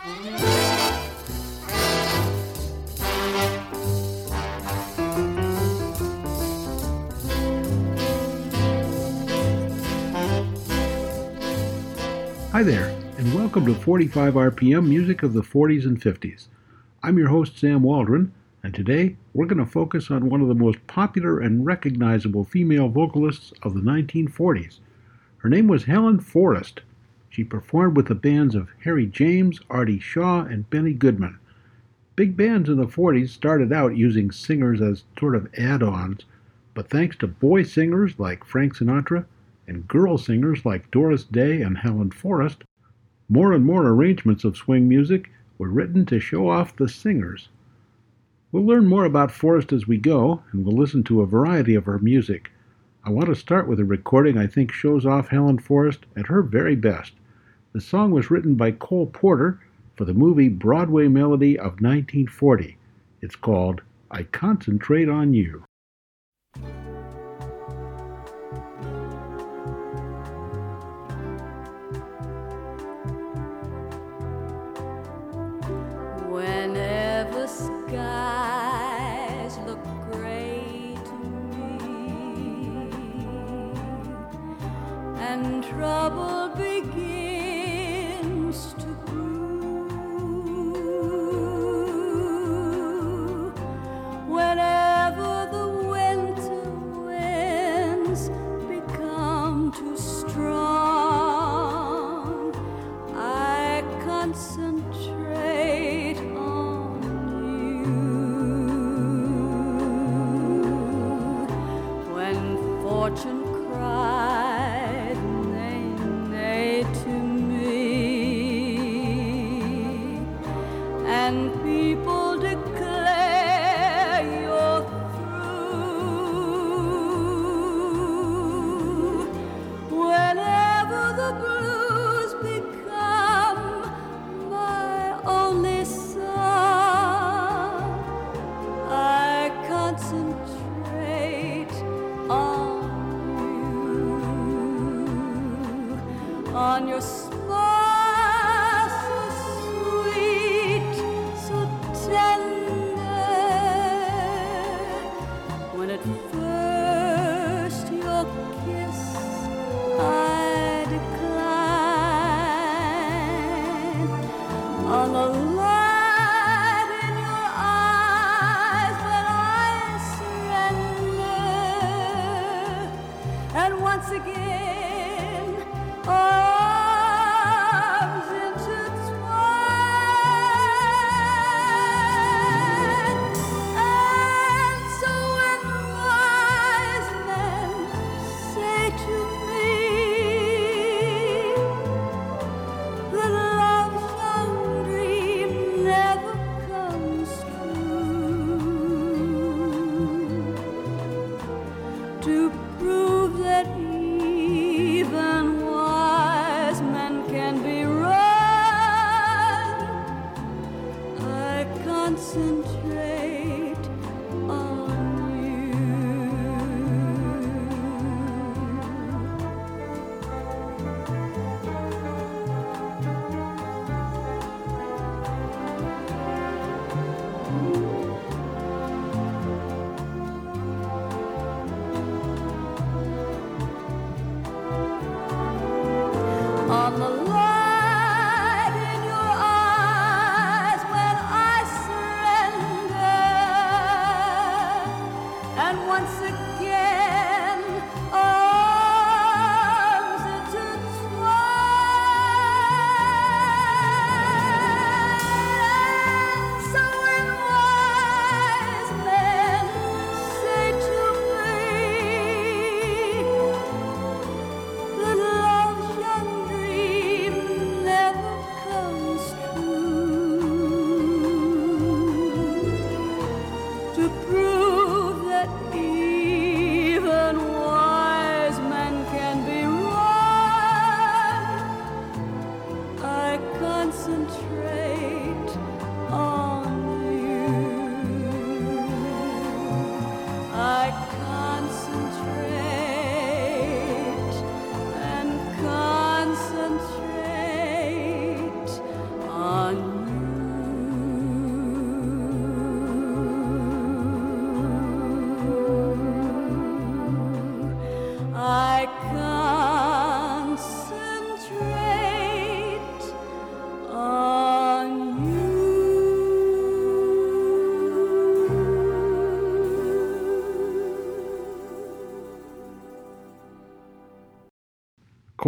Hi there, and welcome to 45 RPM Music of the 40s and 50s. I'm your host, Sam Waldron, and today we're going to focus on one of the most popular and recognizable female vocalists of the 1940s. Her name was Helen Forrest. She performed with the bands of Harry James, Artie Shaw, and Benny Goodman. Big bands in the 40s started out using singers as sort of add ons, but thanks to boy singers like Frank Sinatra and girl singers like Doris Day and Helen Forrest, more and more arrangements of swing music were written to show off the singers. We'll learn more about Forrest as we go, and we'll listen to a variety of her music. I want to start with a recording I think shows off Helen Forrest at her very best. The song was written by Cole Porter for the movie Broadway Melody of 1940. It's called I Concentrate on You.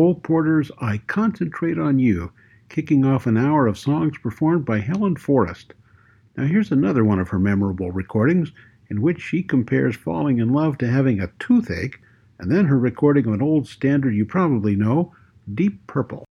Cole Porter's I Concentrate on You, kicking off an hour of songs performed by Helen Forrest. Now, here's another one of her memorable recordings in which she compares falling in love to having a toothache, and then her recording of an old standard you probably know, Deep Purple.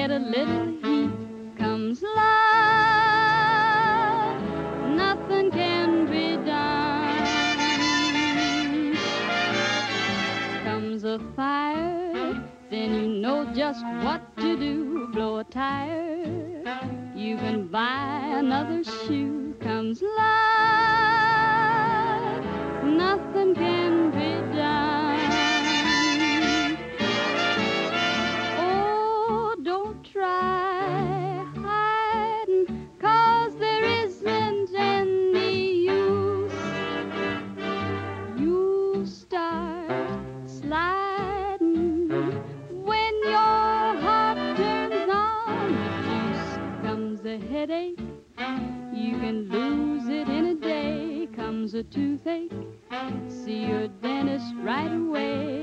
Get a little heat. Comes love, nothing can be done. Comes a fire, then you know just what to do. Blow a tire, you can buy another shoe. Comes love, nothing can be done. A toothache, see your dentist right away.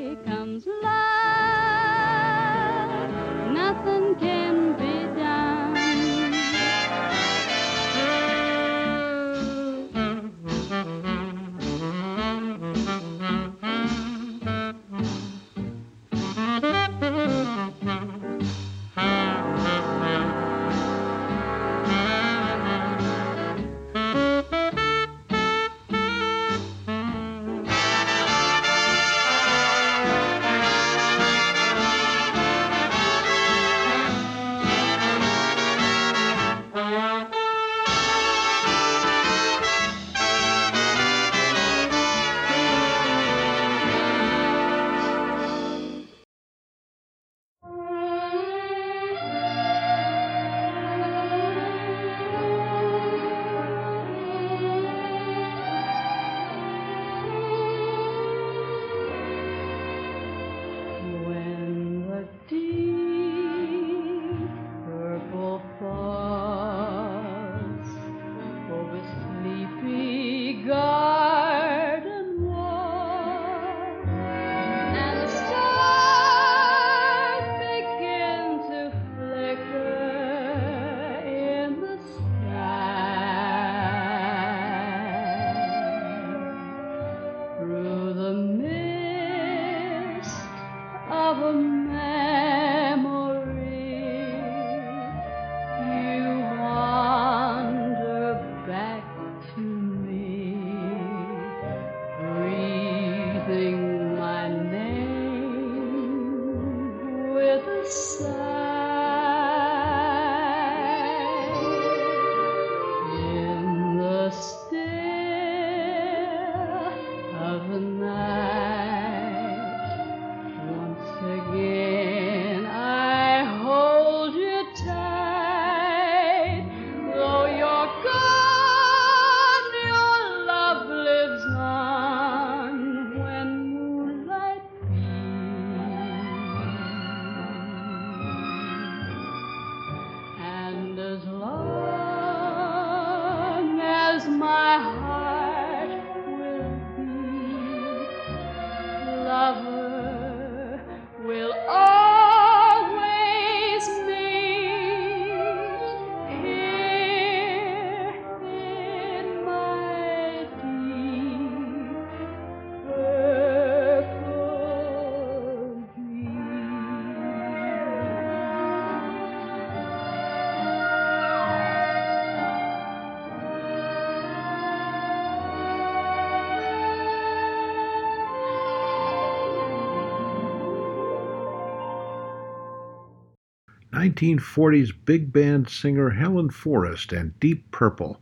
1940s big band singer Helen Forrest and Deep Purple,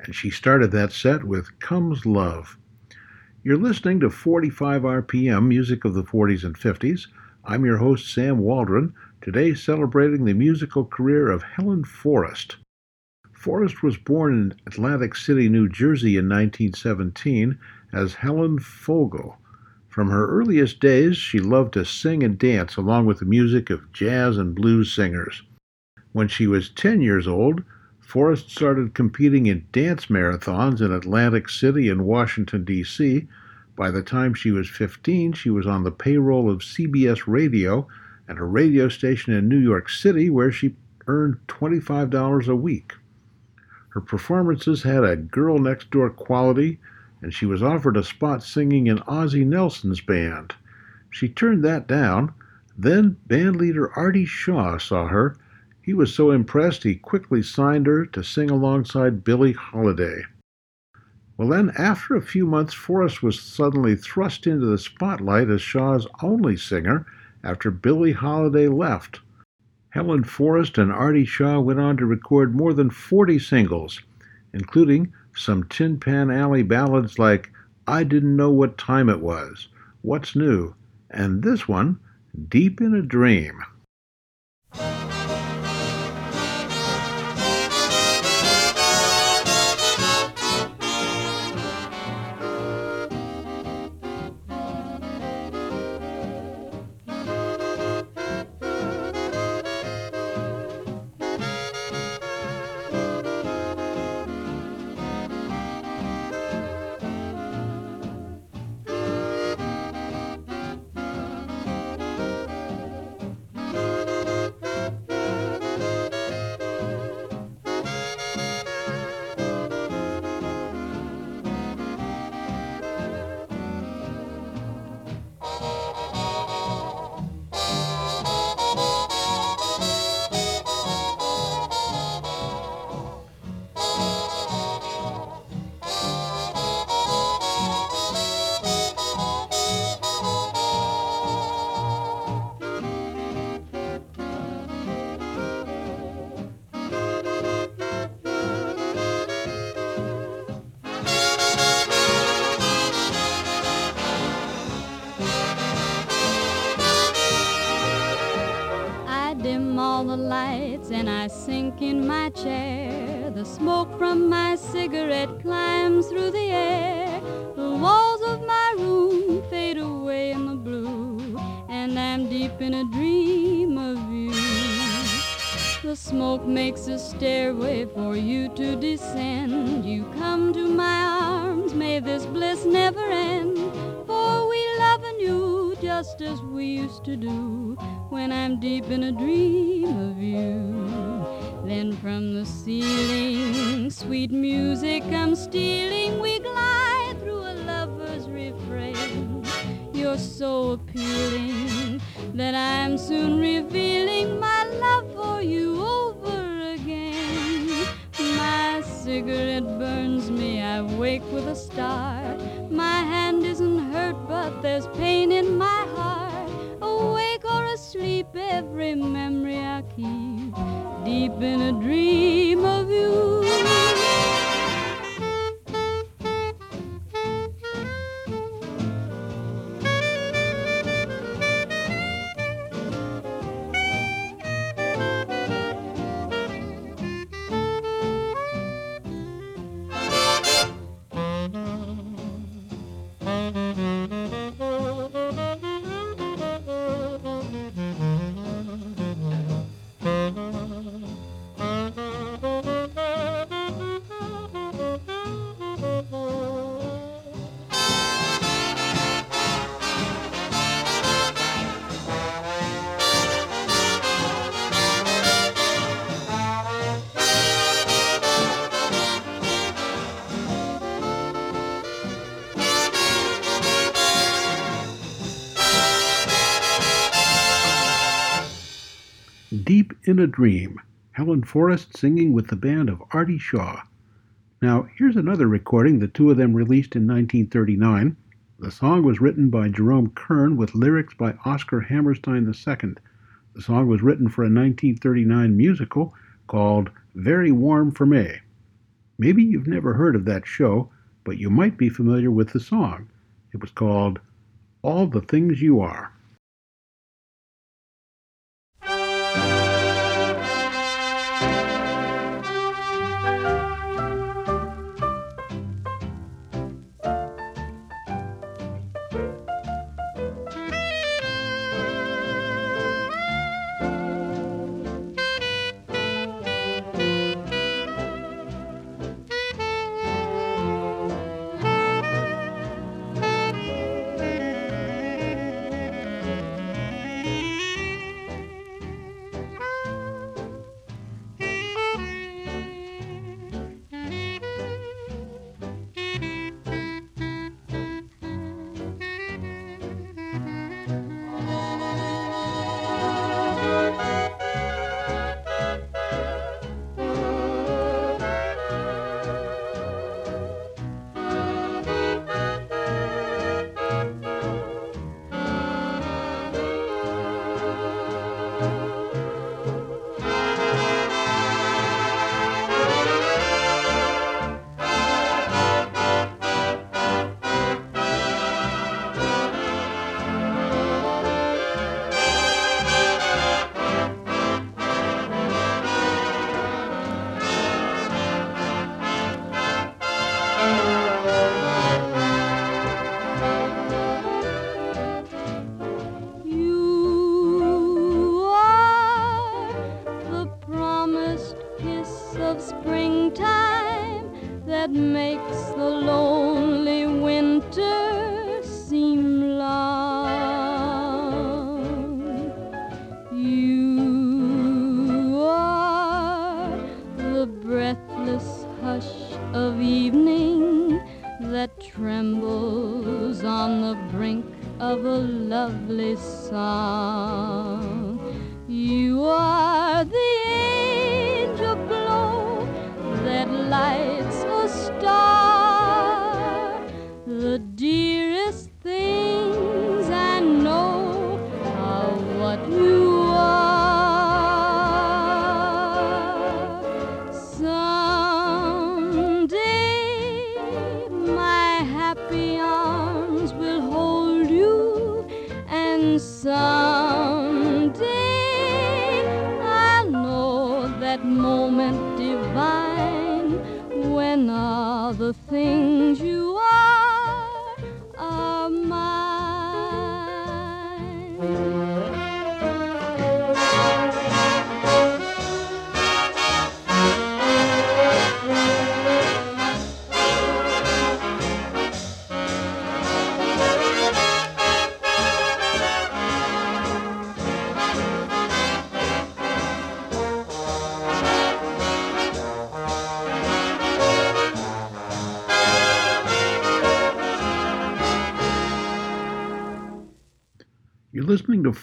and she started that set with Comes Love. You're listening to 45 RPM, music of the 40s and 50s. I'm your host, Sam Waldron, today celebrating the musical career of Helen Forrest. Forrest was born in Atlantic City, New Jersey in 1917 as Helen Fogel. From her earliest days, she loved to sing and dance along with the music of jazz and blues singers. When she was 10 years old, Forrest started competing in dance marathons in Atlantic City and Washington, D.C. By the time she was 15, she was on the payroll of CBS Radio and a radio station in New York City where she earned $25 a week. Her performances had a girl next door quality, and she was offered a spot singing in Ozzie Nelson's band. She turned that down. Then bandleader Artie Shaw saw her. He was so impressed he quickly signed her to sing alongside Billie Holiday. Well, then, after a few months, Forrest was suddenly thrust into the spotlight as Shaw's only singer after Billie Holiday left. Helen Forrest and Artie Shaw went on to record more than 40 singles, including some Tin Pan Alley ballads like I Didn't Know What Time It Was, What's New, and this one, Deep in a Dream. From the ceiling, sweet music I'm stealing. We glide through a lover's refrain. You're so appealing that I'm soon revealing my love for you over again. My cigarette burns me, I wake with a start. My hand isn't hurt, but there's pain in my heart. Awake or asleep, every memory I keep deep in a dream of in a Dream, Helen Forrest singing with the band of Artie Shaw. Now, here's another recording the two of them released in 1939. The song was written by Jerome Kern with lyrics by Oscar Hammerstein II. The song was written for a 1939 musical called Very Warm for May. Maybe you've never heard of that show, but you might be familiar with the song. It was called All the Things You Are.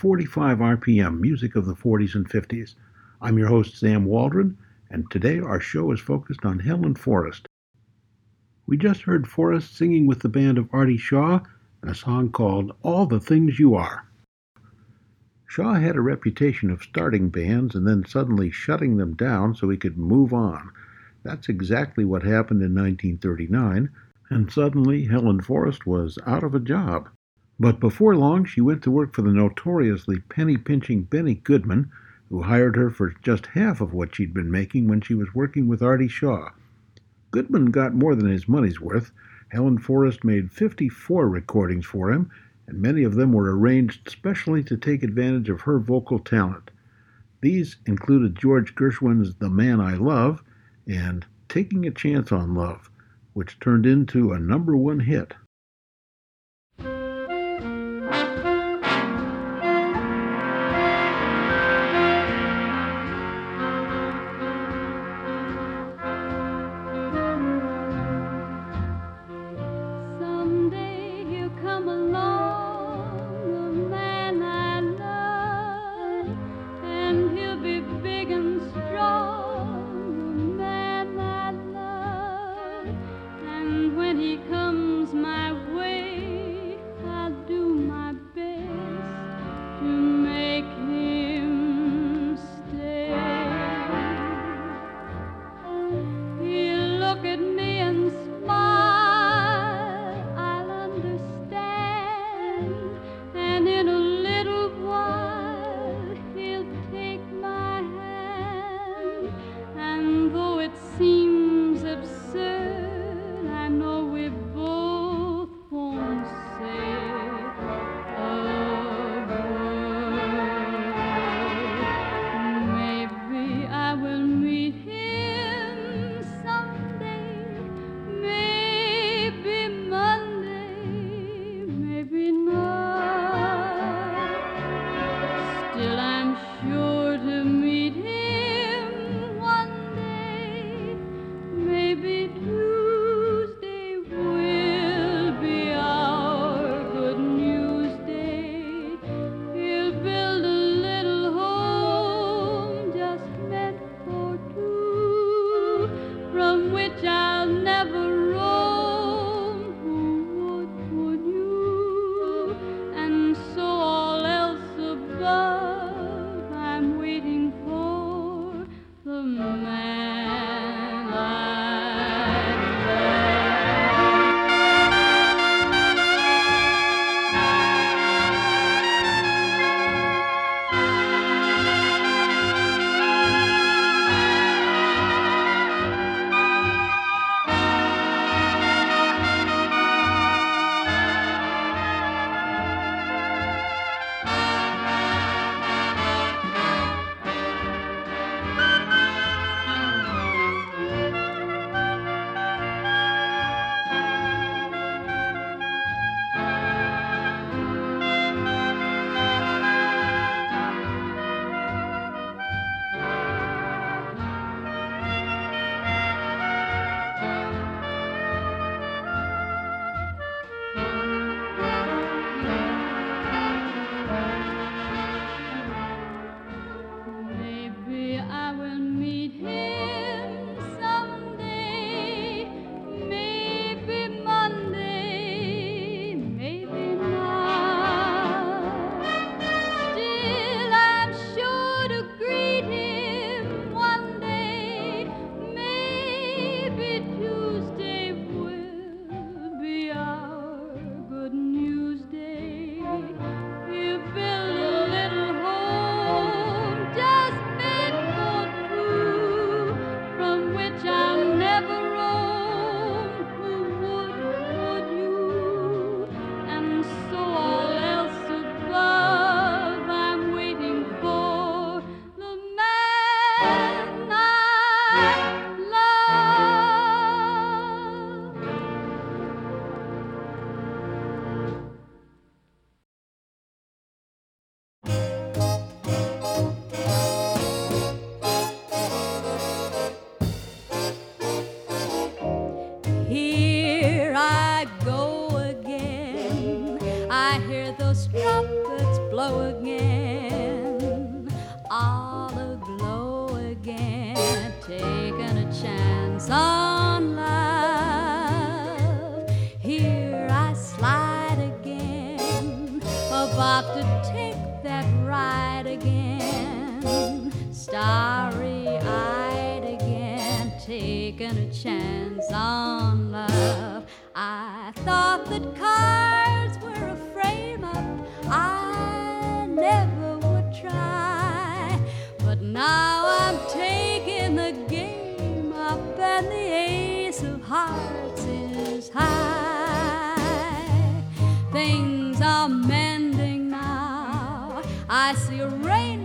45 RPM, music of the 40s and 50s. I'm your host, Sam Waldron, and today our show is focused on Helen Forrest. We just heard Forrest singing with the band of Artie Shaw in a song called All the Things You Are. Shaw had a reputation of starting bands and then suddenly shutting them down so he could move on. That's exactly what happened in 1939, and suddenly Helen Forrest was out of a job. But before long, she went to work for the notoriously penny pinching Benny Goodman, who hired her for just half of what she'd been making when she was working with Artie Shaw. Goodman got more than his money's worth. Helen Forrest made 54 recordings for him, and many of them were arranged specially to take advantage of her vocal talent. These included George Gershwin's The Man I Love and Taking a Chance on Love, which turned into a number one hit. will meet him. Things are mending now. I see a rainbow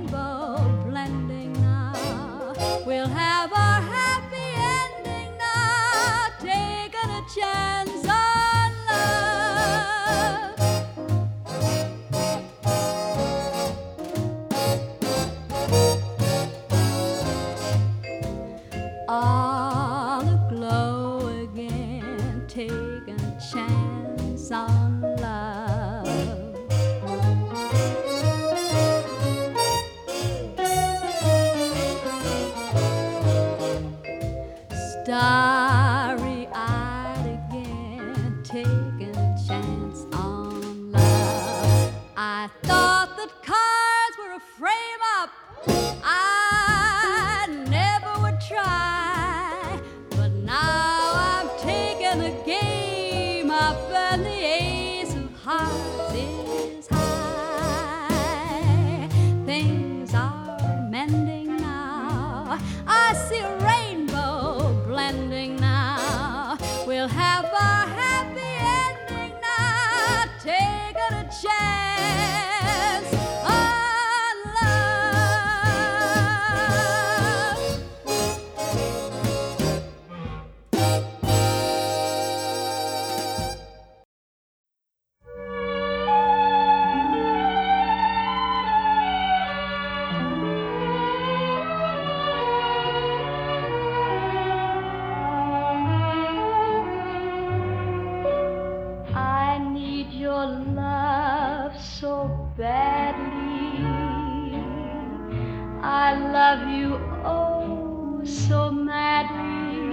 love you oh so madly,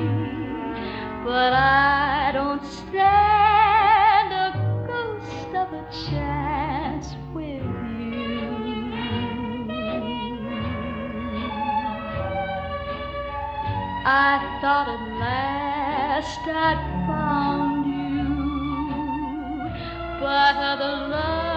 but I don't stand a ghost of a chance with you. I thought at last I'd found you, but other loves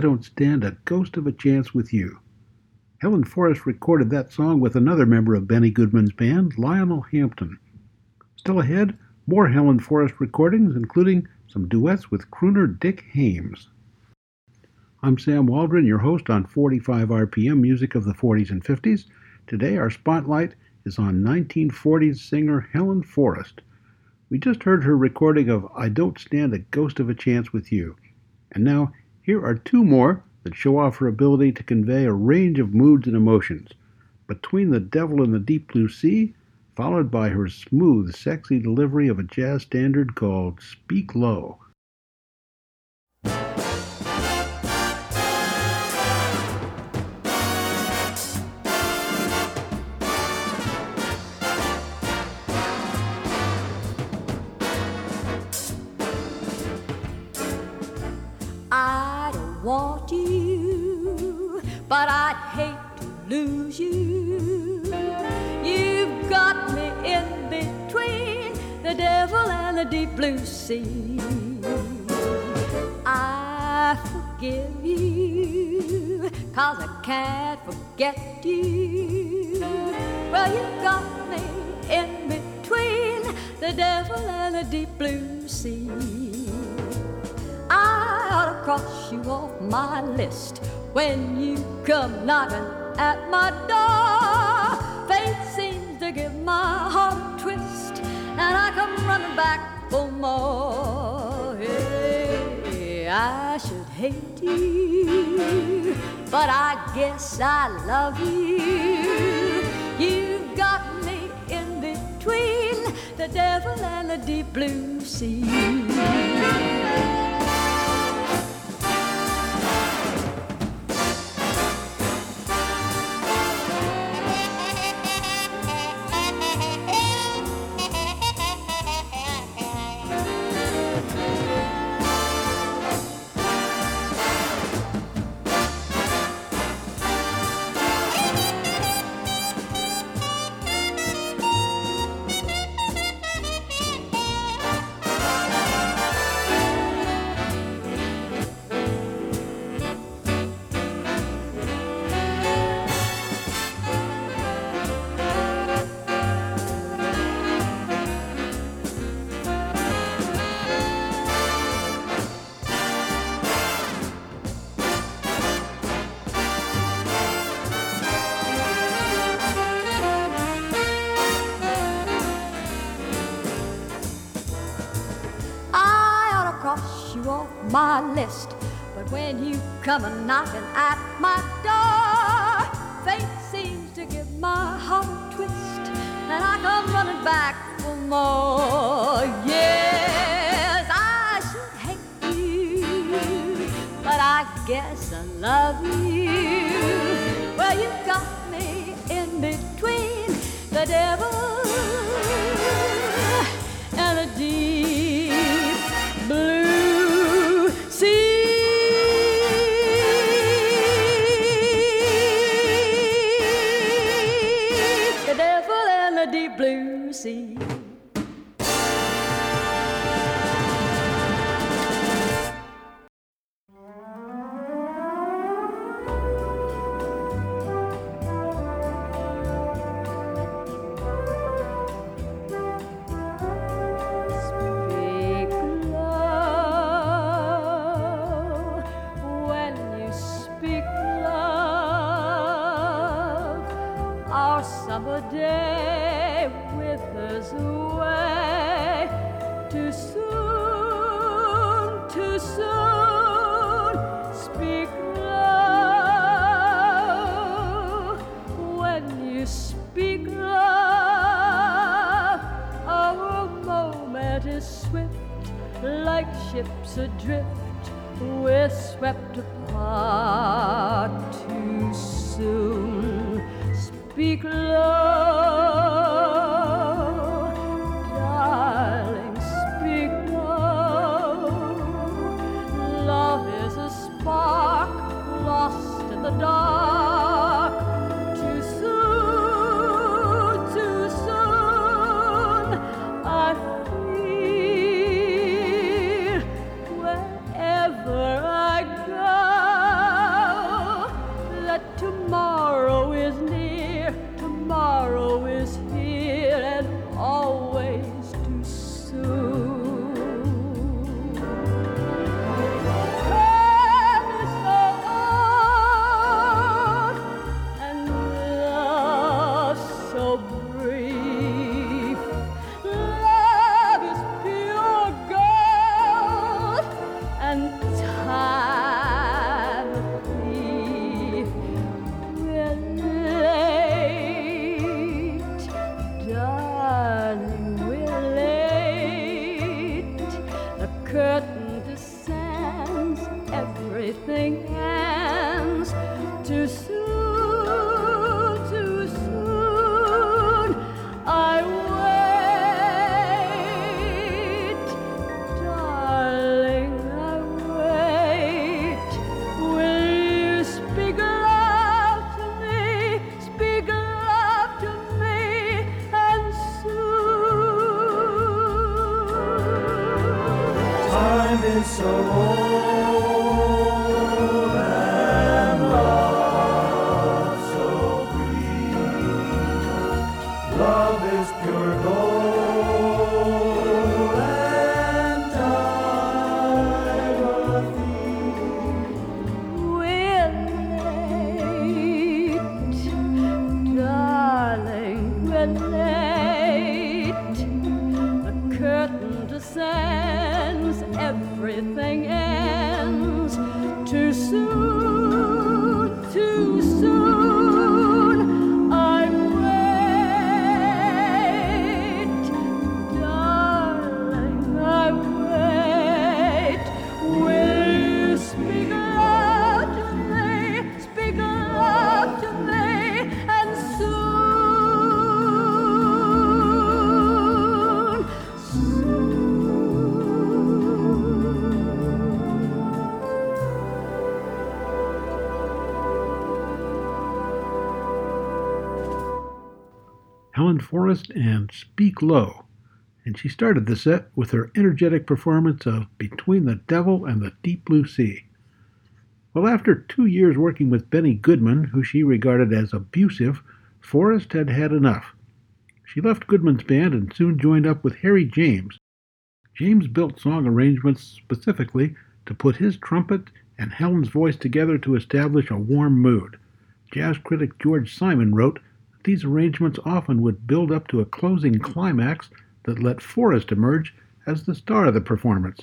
I Don't Stand a Ghost of a Chance with You. Helen Forrest recorded that song with another member of Benny Goodman's band, Lionel Hampton. Still ahead, more Helen Forrest recordings, including some duets with crooner Dick Haymes. I'm Sam Waldron, your host on 45 RPM Music of the 40s and 50s. Today, our spotlight is on 1940s singer Helen Forrest. We just heard her recording of I Don't Stand a Ghost of a Chance with You. And now, here are two more that show off her ability to convey a range of moods and emotions. Between the Devil and the Deep Blue Sea, followed by her smooth, sexy delivery of a jazz standard called Speak Low. see. I forgive you, cause I can't forget you. Well, you got me in between the devil and the deep blue sea. I ought to cross you off my list when you come knocking at my door. Fate seems to give my heart a twist, and I come running back for more. Hey, I should hate you, but I guess I love you. You've got me in between the devil and the deep blue sea. coming knocking at And Speak Low. And she started the set with her energetic performance of Between the Devil and the Deep Blue Sea. Well, after two years working with Benny Goodman, who she regarded as abusive, Forrest had had enough. She left Goodman's band and soon joined up with Harry James. James built song arrangements specifically to put his trumpet and Helen's voice together to establish a warm mood. Jazz critic George Simon wrote these arrangements often would build up to a closing climax that let Forrest emerge as the star of the performance.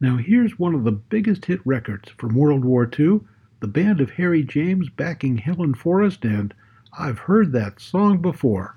Now, here's one of the biggest hit records from World War II the band of Harry James backing Helen Forrest, and I've heard that song before.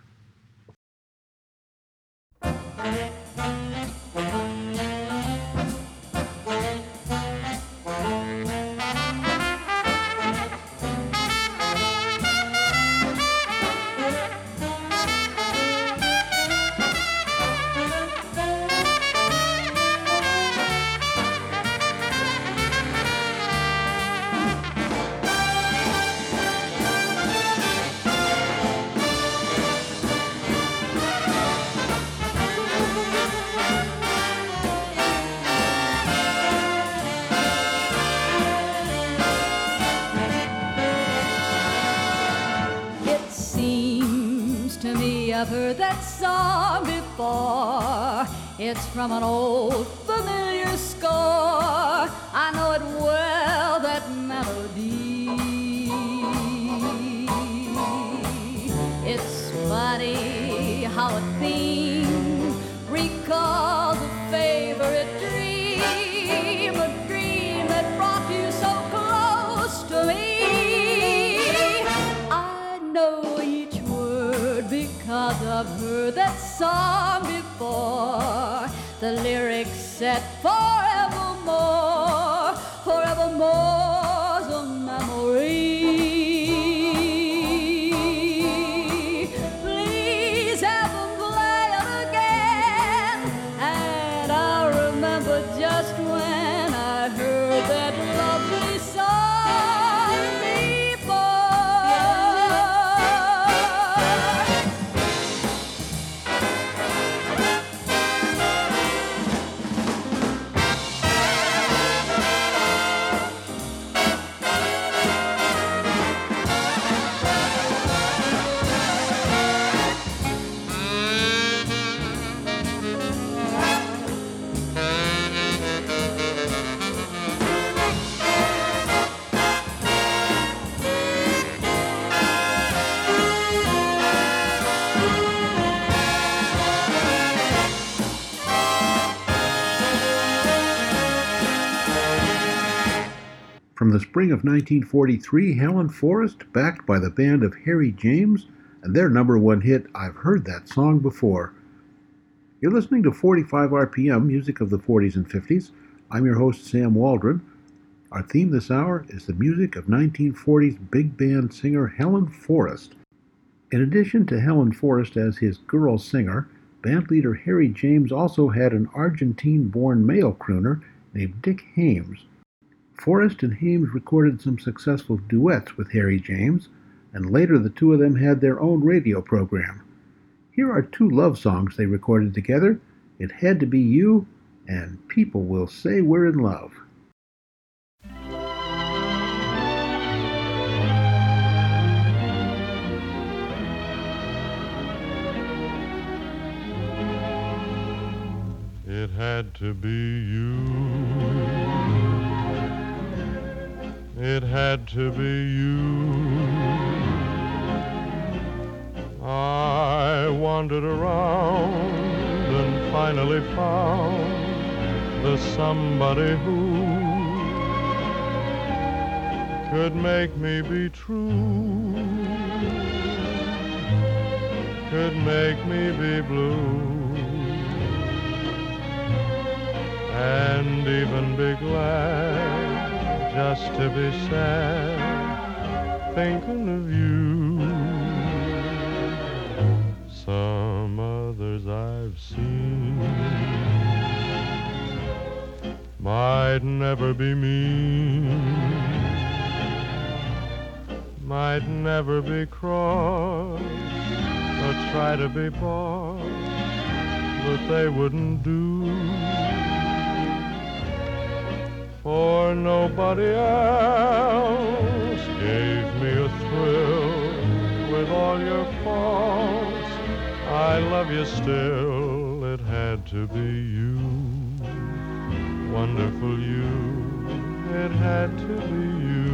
It's from an old familiar score. I know it well, that melody. It's funny how a theme recalls a favorite dream, a dream that brought you so close to me. I know each word because I've heard that song before. The lyrics said forevermore, the spring of 1943, Helen Forrest, backed by the band of Harry James, and their number one hit, I've Heard That Song Before. You're listening to 45 RPM, music of the 40s and 50s. I'm your host, Sam Waldron. Our theme this hour is the music of 1940s big band singer Helen Forrest. In addition to Helen Forrest as his girl singer, bandleader Harry James also had an Argentine born male crooner named Dick Haymes. Forrest and Haymes recorded some successful duets with Harry James, and later the two of them had their own radio program. Here are two love songs they recorded together It Had to Be You and people will say we're in love. It had to be you. It had to be you. I wandered around and finally found the somebody who could make me be true, could make me be blue and even be glad just to be sad thinking of you. Some others I've seen might never be mean, might never be cross or try to be boss, but they wouldn't do for nobody else gave me a thrill with all your faults. I love you still, it had to be you, wonderful you, it had to be you.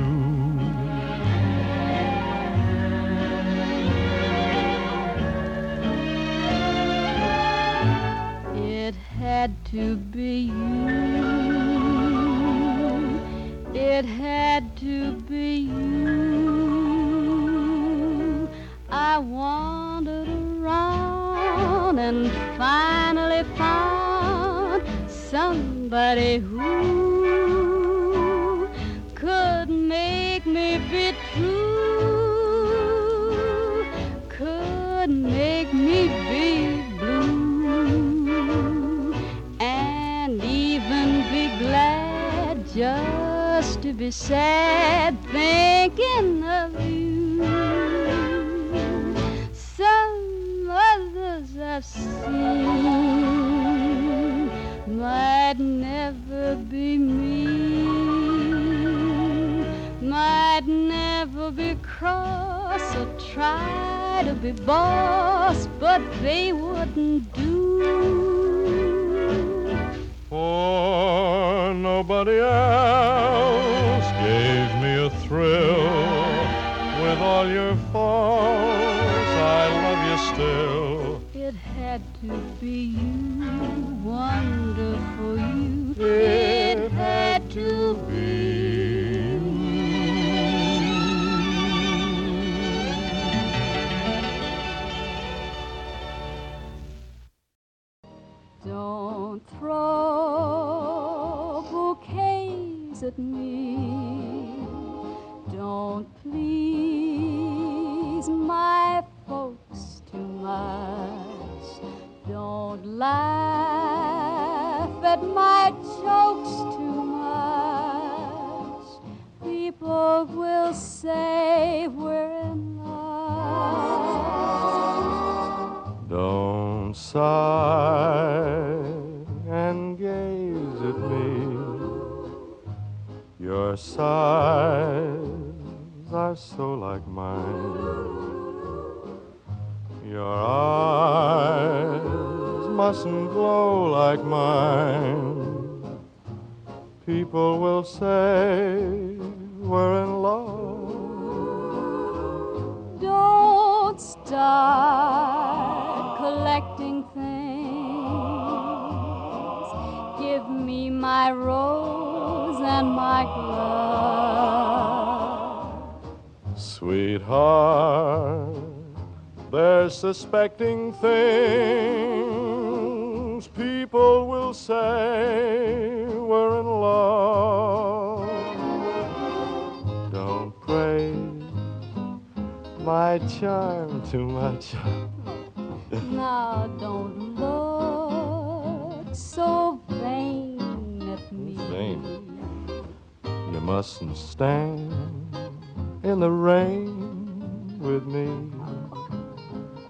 It had to be you. It had to be you. I wandered around and finally found somebody who be sad thinking of you. Some others I've seen might never be me, might never be cross or try to be boss, but they wouldn't do. For nobody else gave me a thrill with all your faults. I love you still. It had to be you, wonderful you. It laugh my jokes too much. People will say we're in love. Don't sigh and gaze at me. Your sighs are so like mine. Your eyes mustn't glow like mine. People will say we're in love. Don't start collecting things. Give me my rose and my glove. Sweetheart, they're suspecting things. People will say we're in love. Don't praise my charm too much. Now don't look so vain at me. Vain? You mustn't stand in the rain with me.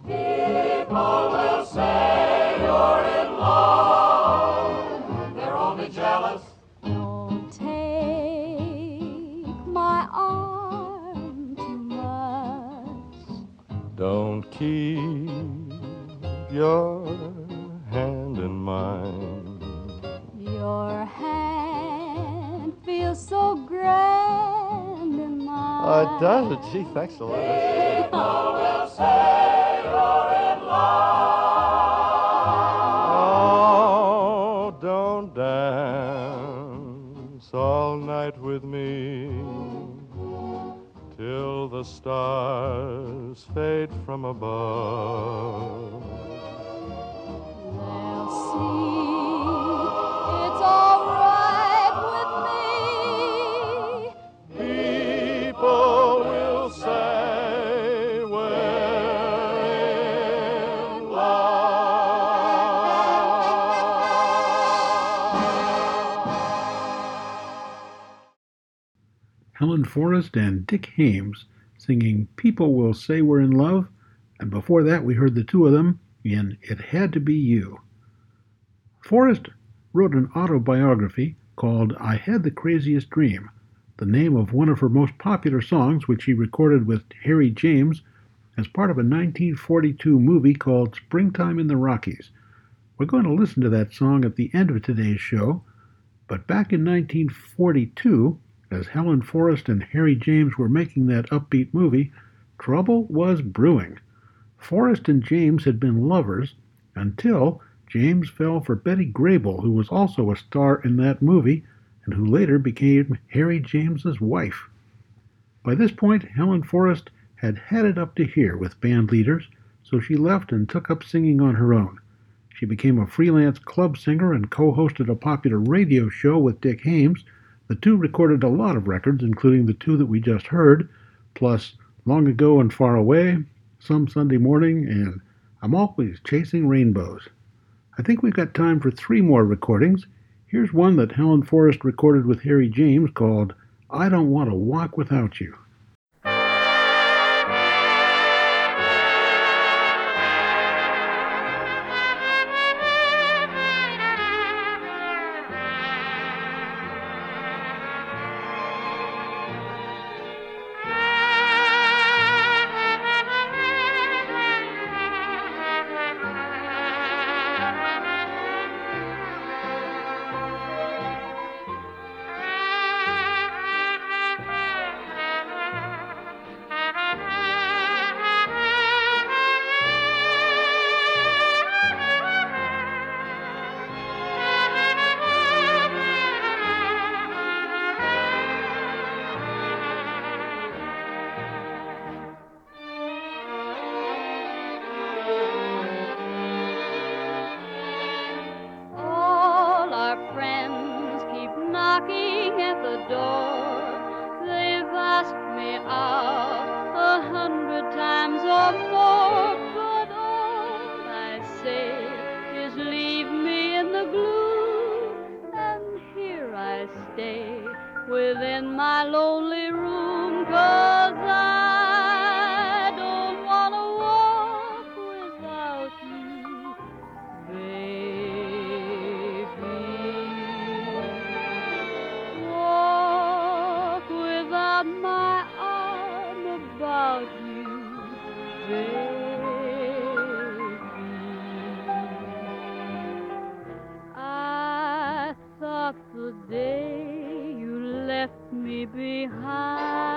People will say you're don't take my arm too much. Don't keep your hand in mine. Your hand feels so grand in mine. It does. Gee, thanks a lot. People will say you're in love. The stars fade from above. They'll see it's all right with me. People will say we're in love. Helen Forrest and Dick Haymes singing People Will Say We're in Love, and before that we heard the two of them in It Had to Be You. Forrest wrote an autobiography called I Had the Craziest Dream, the name of one of her most popular songs, which she recorded with Harry James as part of a 1942 movie called Springtime in the Rockies. We're going to listen to that song at the end of today's show, but back in 1942, as Helen Forrest and Harry James were making that upbeat movie, trouble was brewing. Forrest and James had been lovers until James fell for Betty Grable, who was also a star in that movie and who later became Harry James's wife. By this point, Helen Forrest had had it up to here with band leaders, so she left and took up singing on her own. She became a freelance club singer and co hosted a popular radio show with Dick Haymes. The two recorded a lot of records, including the two that we just heard, plus Long Ago and Far Away, Some Sunday Morning, and I'm Always Chasing Rainbows. I think we've got time for three more recordings. Here's one that Helen Forrest recorded with Harry James called I Don't Want to Walk Without You. Behind.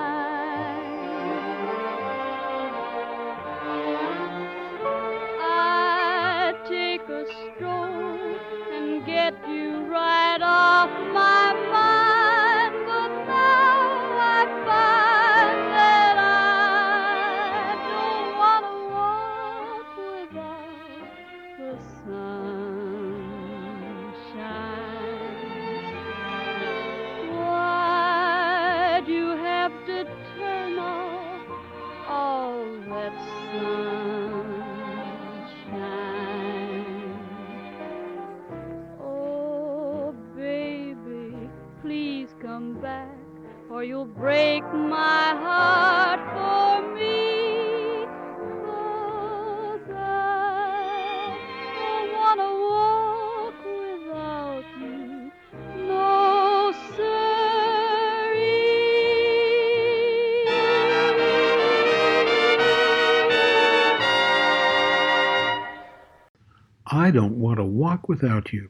Without you.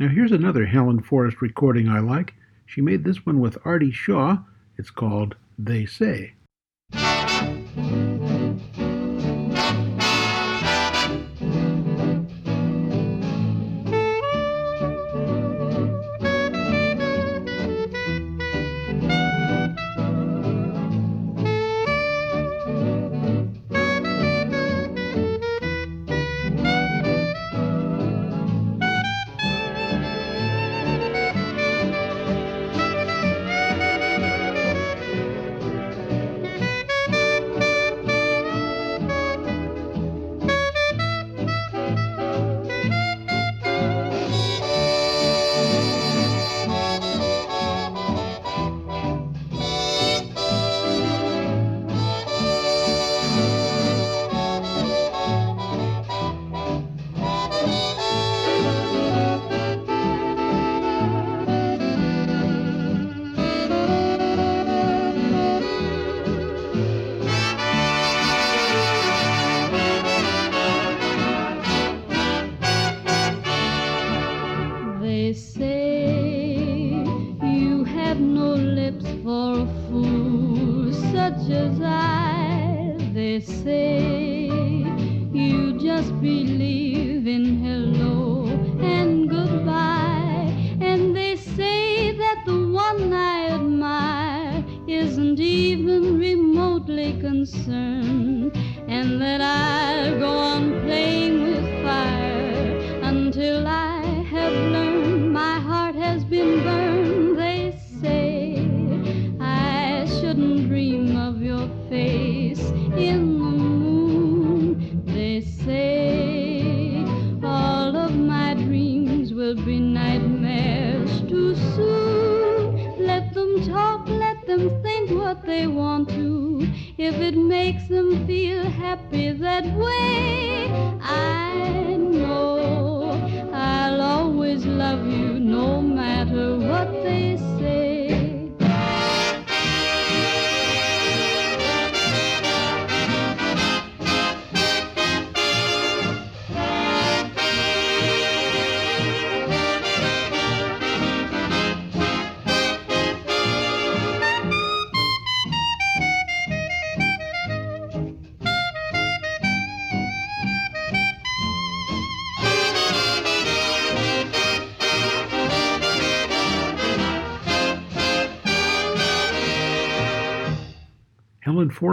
Now, here's another Helen Forrest recording I like. She made this one with Artie Shaw. It's called They Say.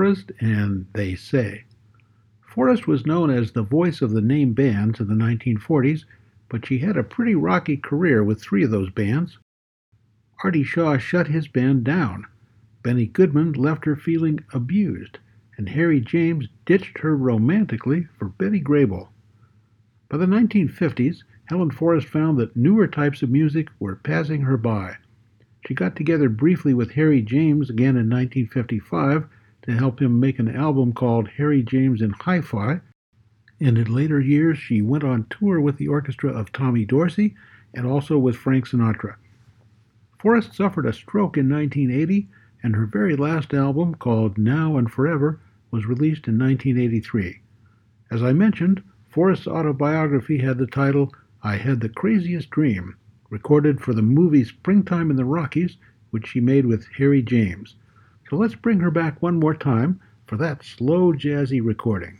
Forrest and They Say. Forrest was known as the voice of the name bands in the 1940s, but she had a pretty rocky career with three of those bands. Artie Shaw shut his band down. Benny Goodman left her feeling abused, and Harry James ditched her romantically for Betty Grable. By the 1950s, Helen Forrest found that newer types of music were passing her by. She got together briefly with Harry James again in 1955 to help him make an album called Harry James in Hi-Fi, and in later years she went on tour with the orchestra of Tommy Dorsey and also with Frank Sinatra. Forrest suffered a stroke in 1980, and her very last album, called Now and Forever, was released in 1983. As I mentioned, Forrest's autobiography had the title I Had the Craziest Dream, recorded for the movie Springtime in the Rockies, which she made with Harry James. So let's bring her back one more time for that slow, jazzy recording.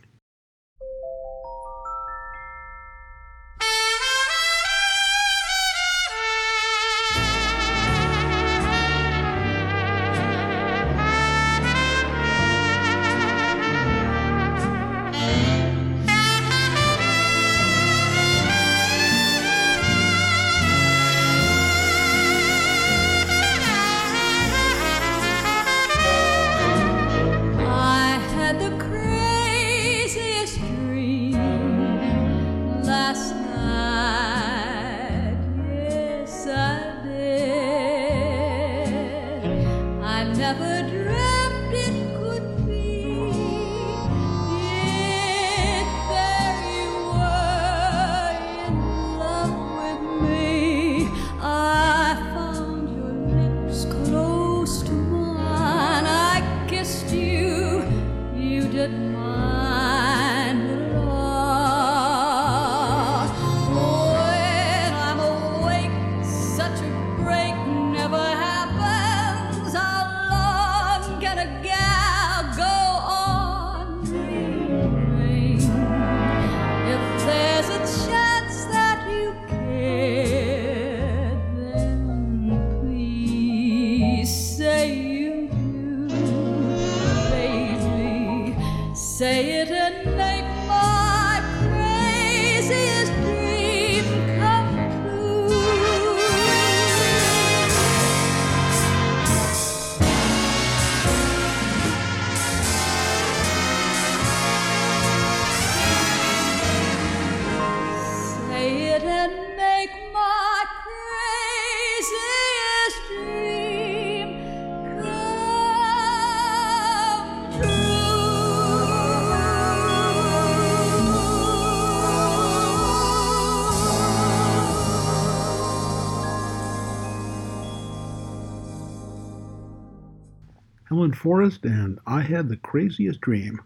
Helen Forrest and I Had the Craziest Dream.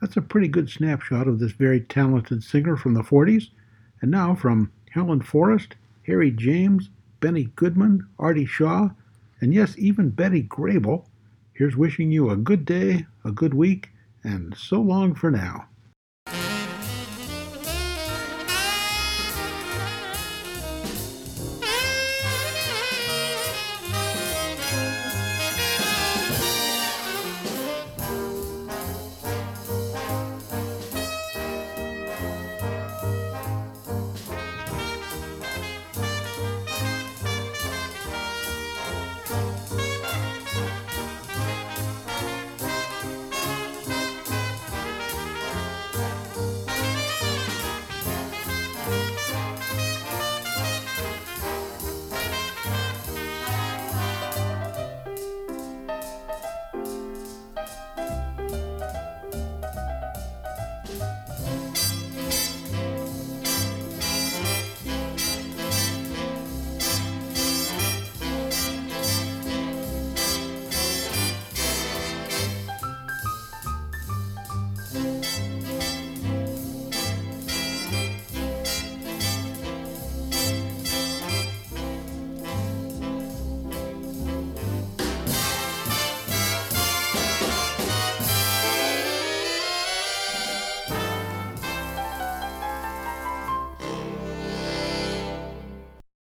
That's a pretty good snapshot of this very talented singer from the 40s. And now from Helen Forrest, Harry James, Benny Goodman, Artie Shaw, and yes, even Betty Grable, here's wishing you a good day, a good week, and so long for now.